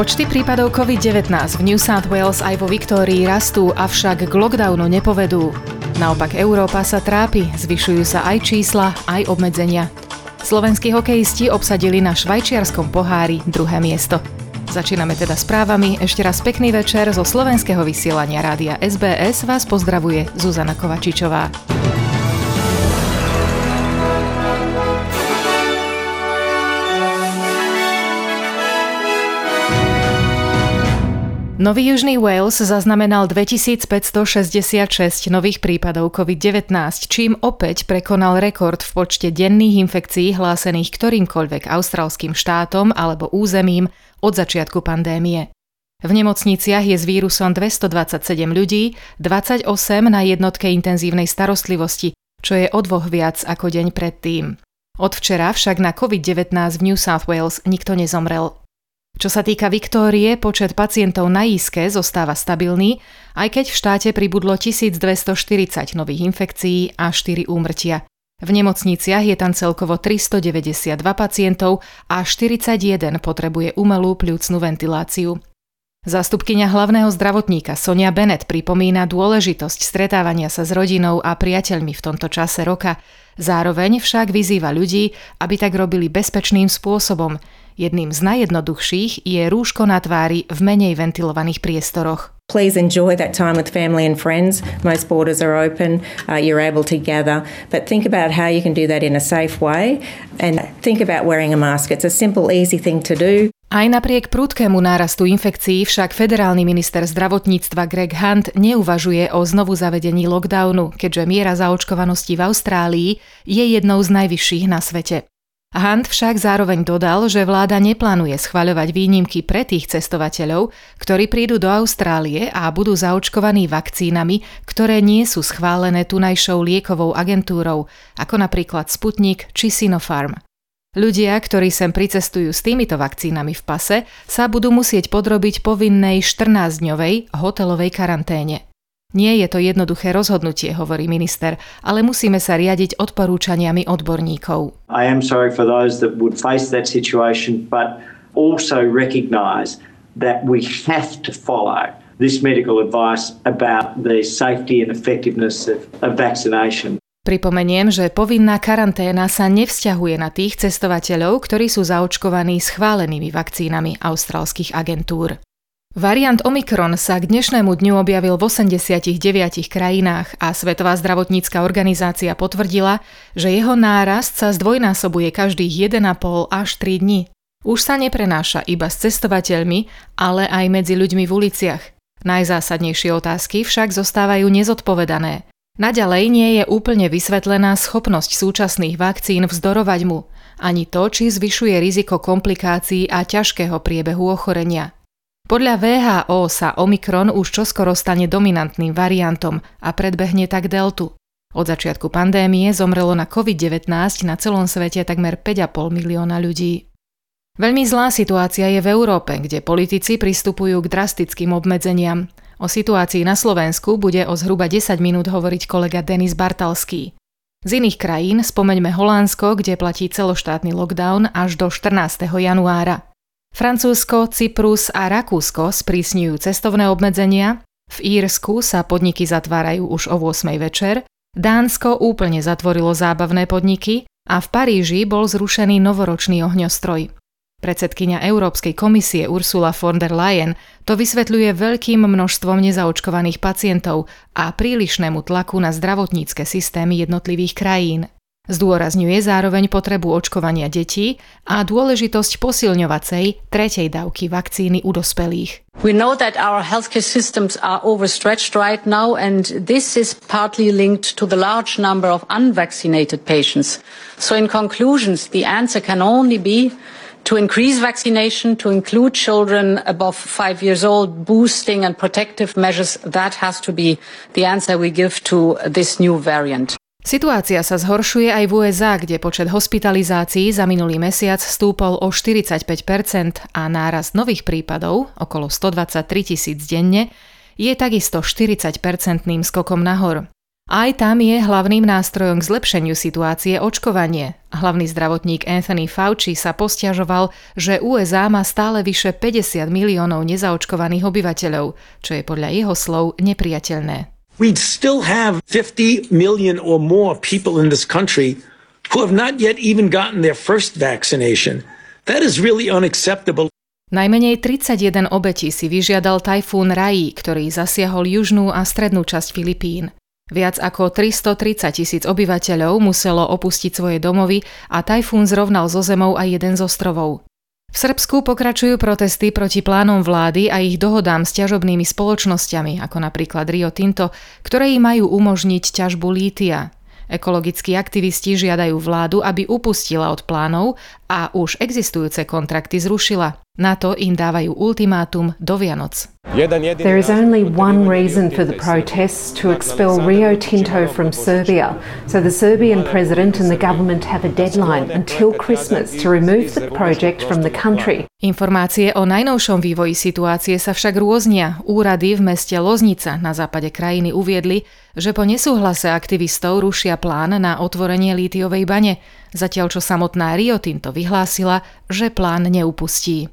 Počty prípadov COVID-19 v New South Wales aj vo Viktórii rastú, avšak k lockdownu nepovedú. Naopak Európa sa trápi, zvyšujú sa aj čísla, aj obmedzenia. Slovenskí hokejisti obsadili na švajčiarskom pohári druhé miesto. Začíname teda správami. Ešte raz pekný večer zo slovenského vysielania rádia SBS vás pozdravuje Zuzana Kovačičová. Nový Južný Wales zaznamenal 2566 nových prípadov COVID-19, čím opäť prekonal rekord v počte denných infekcií hlásených ktorýmkoľvek austrálskym štátom alebo územím od začiatku pandémie. V nemocniciach je s vírusom 227 ľudí, 28 na jednotke intenzívnej starostlivosti, čo je o dvoch viac ako deň predtým. Od včera však na COVID-19 v New South Wales nikto nezomrel. Čo sa týka Viktórie, počet pacientov na Íske zostáva stabilný, aj keď v štáte pribudlo 1240 nových infekcií a 4 úmrtia. V nemocniciach je tam celkovo 392 pacientov a 41 potrebuje umelú pľúcnú ventiláciu. Zástupkyňa hlavného zdravotníka Sonia Bennett pripomína dôležitosť stretávania sa s rodinou a priateľmi v tomto čase roka. Zároveň však vyzýva ľudí, aby tak robili bezpečným spôsobom, Jedným z najjednoduchších je rúško na tvári v menej ventilovaných priestoroch. Please enjoy that time with family and friends. Most borders are open, uh, you're able to gather, but think about how you can do that in a safe way and think about wearing a mask. It's a simple, easy thing to do. Aj napriek prudkému nárastu infekcií však federálny minister zdravotníctva Greg Hunt neuvažuje o znovu zavedení lockdownu, keďže miera zaočkovanosti v Austrálii je jednou z najvyšších na svete. Hunt však zároveň dodal, že vláda neplánuje schvaľovať výnimky pre tých cestovateľov, ktorí prídu do Austrálie a budú zaočkovaní vakcínami, ktoré nie sú schválené tunajšou liekovou agentúrou, ako napríklad Sputnik či Sinopharm. Ľudia, ktorí sem pricestujú s týmito vakcínami v pase, sa budú musieť podrobiť povinnej 14-dňovej hotelovej karanténe. Nie je to jednoduché rozhodnutie, hovorí minister, ale musíme sa riadiť odporúčaniami odborníkov. I am sorry for those that would face that situation, but also recognize that we have to follow this medical advice about the safety and effectiveness of, of vaccination. Pripomeniem, že povinná karanténa sa nevzťahuje na tých cestovateľov, ktorí sú zaočkovaní schválenými vakcínami austrálskych agentúr. Variant Omikron sa k dnešnému dňu objavil v 89 krajinách a Svetová zdravotnícka organizácia potvrdila, že jeho nárast sa zdvojnásobuje každých 1,5 až 3 dní. Už sa neprenáša iba s cestovateľmi, ale aj medzi ľuďmi v uliciach. Najzásadnejšie otázky však zostávajú nezodpovedané. Naďalej nie je úplne vysvetlená schopnosť súčasných vakcín vzdorovať mu, ani to, či zvyšuje riziko komplikácií a ťažkého priebehu ochorenia. Podľa VHO sa Omikron už čoskoro stane dominantným variantom a predbehne tak deltu. Od začiatku pandémie zomrelo na COVID-19 na celom svete takmer 5,5 milióna ľudí. Veľmi zlá situácia je v Európe, kde politici pristupujú k drastickým obmedzeniam. O situácii na Slovensku bude o zhruba 10 minút hovoriť kolega Denis Bartalský. Z iných krajín spomeňme Holandsko, kde platí celoštátny lockdown až do 14. januára. Francúzsko, Cyprus a Rakúsko sprísňujú cestovné obmedzenia, v Írsku sa podniky zatvárajú už o 8 večer, Dánsko úplne zatvorilo zábavné podniky a v Paríži bol zrušený novoročný ohňostroj. Predsedkynia Európskej komisie Ursula von der Leyen to vysvetľuje veľkým množstvom nezaočkovaných pacientov a prílišnému tlaku na zdravotnícke systémy jednotlivých krajín. Zdôrazňuje zároveň potrebu očkovania detí a dôležitosť posilňovacej tretej dávky vakcíny u dospelých. We know that our healthcare systems are overstretched right now and this is partly linked to the large number of unvaccinated patients. So in conclusions, the answer can only be to increase vaccination, to include children above five years old, boosting and protective measures, that has to be the answer we give to this new variant. Situácia sa zhoršuje aj v USA, kde počet hospitalizácií za minulý mesiac stúpol o 45% a nárast nových prípadov, okolo 123 tisíc denne, je takisto 40-percentným skokom nahor. Aj tam je hlavným nástrojom k zlepšeniu situácie očkovanie. Hlavný zdravotník Anthony Fauci sa postiažoval, že USA má stále vyše 50 miliónov nezaočkovaných obyvateľov, čo je podľa jeho slov nepriateľné. We still have 50 million or more people in this country who have not yet even gotten their first vaccination. That is really unacceptable. Najmenej 31 obetí si vyžiadal tajfún Rai, ktorý zasiahol južnú a strednú časť Filipín. Viac ako 330 tisíc obyvateľov muselo opustiť svoje domovy a tajfún zrovnal zo zemou aj jeden z ostrovov. V Srbsku pokračujú protesty proti plánom vlády a ich dohodám s ťažobnými spoločnosťami, ako napríklad Rio Tinto, ktoré im majú umožniť ťažbu lítia. Ekologickí aktivisti žiadajú vládu, aby upustila od plánov a už existujúce kontrakty zrušila. Na to im dávajú ultimátum do Vianoc. There is only one reason for the protests to expel Rio Tinto from Serbia. So the Serbian president and the government have a deadline until Christmas to remove the project from the country. Informácie o najnovšom vývoji situácie sa však rôznia. Úrady v meste Loznica na západe krajiny uviedli, že po nesúhlase aktivistov rušia plán na otvorenie lítiovej bane, zatiaľ čo samotná Rio Tinto vyhlásila, že plán neupustí.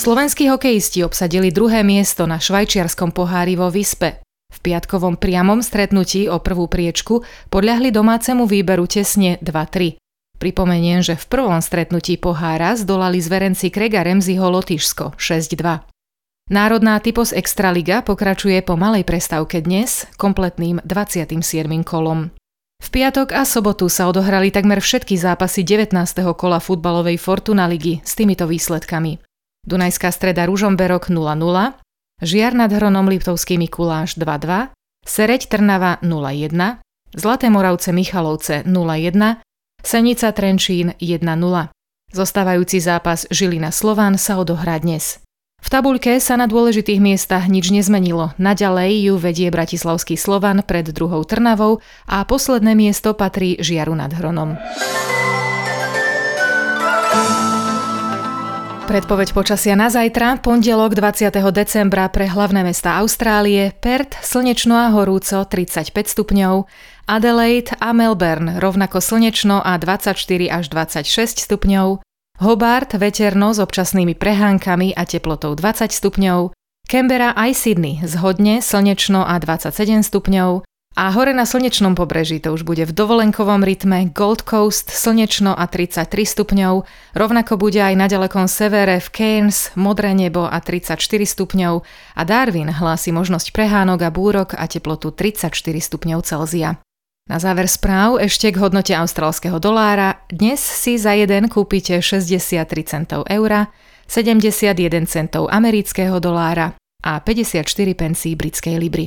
Slovenskí hokejisti obsadili druhé miesto na švajčiarskom pohári vo Vispe. V piatkovom priamom stretnutí o prvú priečku podľahli domácemu výberu tesne 2-3. Pripomeniem, že v prvom stretnutí pohára zdolali zverenci Krega Remziho Lotyšsko 6-2. Národná typos Extraliga pokračuje po malej prestávke dnes kompletným 27. kolom. V piatok a sobotu sa odohrali takmer všetky zápasy 19. kola futbalovej Fortuna ligy s týmito výsledkami. Dunajská streda Ružomberok 0-0, Žiar nad Hronom Liptovský Mikuláš 2-2, Sereď Trnava 0-1, Zlaté Moravce Michalovce 0-1, Senica Trenčín 1-0. Zostávajúci zápas Žilina Slován sa odohrá dnes. V tabuľke sa na dôležitých miestach nič nezmenilo. Naďalej ju vedie Bratislavský Slovan pred druhou Trnavou a posledné miesto patrí Žiaru nad Hronom. Predpoveď počasia na zajtra, pondelok 20. decembra pre hlavné mesta Austrálie, Perth slnečno a horúco 35 stupňov, Adelaide a Melbourne rovnako slnečno a 24 až 26 stupňov, Hobart veterno s občasnými prehánkami a teplotou 20 stupňov, Canberra aj Sydney zhodne slnečno a 27 stupňov, a hore na slnečnom pobreží to už bude v dovolenkovom rytme Gold Coast slnečno a 33 stupňov, rovnako bude aj na ďalekom severe v Cairns modré nebo a 34 stupňov a Darwin hlási možnosť prehánok a búrok a teplotu 34 stupňov Celzia. Na záver správ ešte k hodnote austrálskeho dolára. Dnes si za jeden kúpite 63 centov eura, 71 centov amerického dolára a 54 pencí britskej libry.